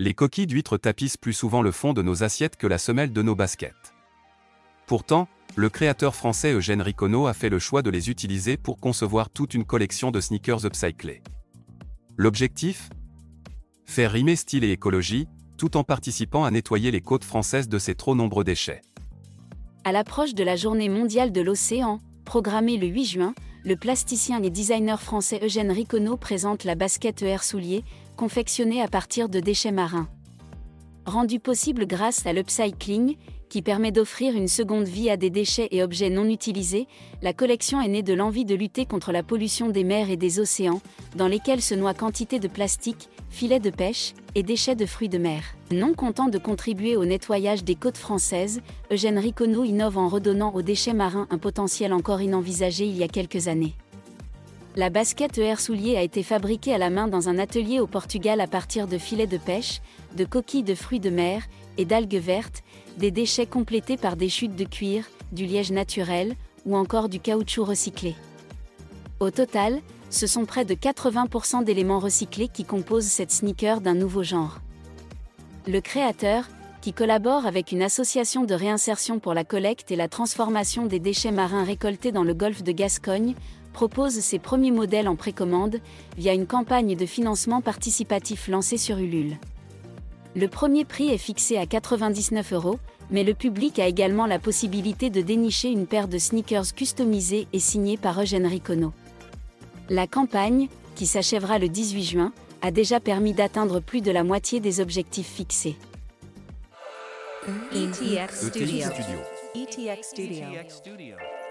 Les coquilles d'huîtres tapissent plus souvent le fond de nos assiettes que la semelle de nos baskets. Pourtant, le créateur français Eugène Ricono a fait le choix de les utiliser pour concevoir toute une collection de sneakers upcyclés. L'objectif? Faire rimer style et écologie, tout en participant à nettoyer les côtes françaises de ces trop nombreux déchets. À l'approche de la Journée mondiale de l'océan, programmée le 8 juin, le plasticien et designer français Eugène Ricono présente la basket ER Soulier, confectionnée à partir de déchets marins. Rendue possible grâce à l'upcycling, qui permet d'offrir une seconde vie à des déchets et objets non utilisés, la collection est née de l'envie de lutter contre la pollution des mers et des océans, dans lesquels se noient quantité de plastique, filets de pêche et déchets de fruits de mer. Non content de contribuer au nettoyage des côtes françaises, Eugène Ricono innove en redonnant aux déchets marins un potentiel encore inenvisagé il y a quelques années. La basket ER Soulier a été fabriquée à la main dans un atelier au Portugal à partir de filets de pêche, de coquilles de fruits de mer et d'algues vertes, des déchets complétés par des chutes de cuir, du liège naturel ou encore du caoutchouc recyclé. Au total, ce sont près de 80% d'éléments recyclés qui composent cette sneaker d'un nouveau genre. Le créateur, qui collabore avec une association de réinsertion pour la collecte et la transformation des déchets marins récoltés dans le golfe de Gascogne, propose ses premiers modèles en précommande via une campagne de financement participatif lancée sur Ulule. Le premier prix est fixé à 99 euros, mais le public a également la possibilité de dénicher une paire de sneakers customisés et signés par Eugène Ricono. La campagne, qui s'achèvera le 18 juin, a déjà permis d'atteindre plus de la moitié des objectifs fixés. ETX ETX Studio. Studio. ETX Studio.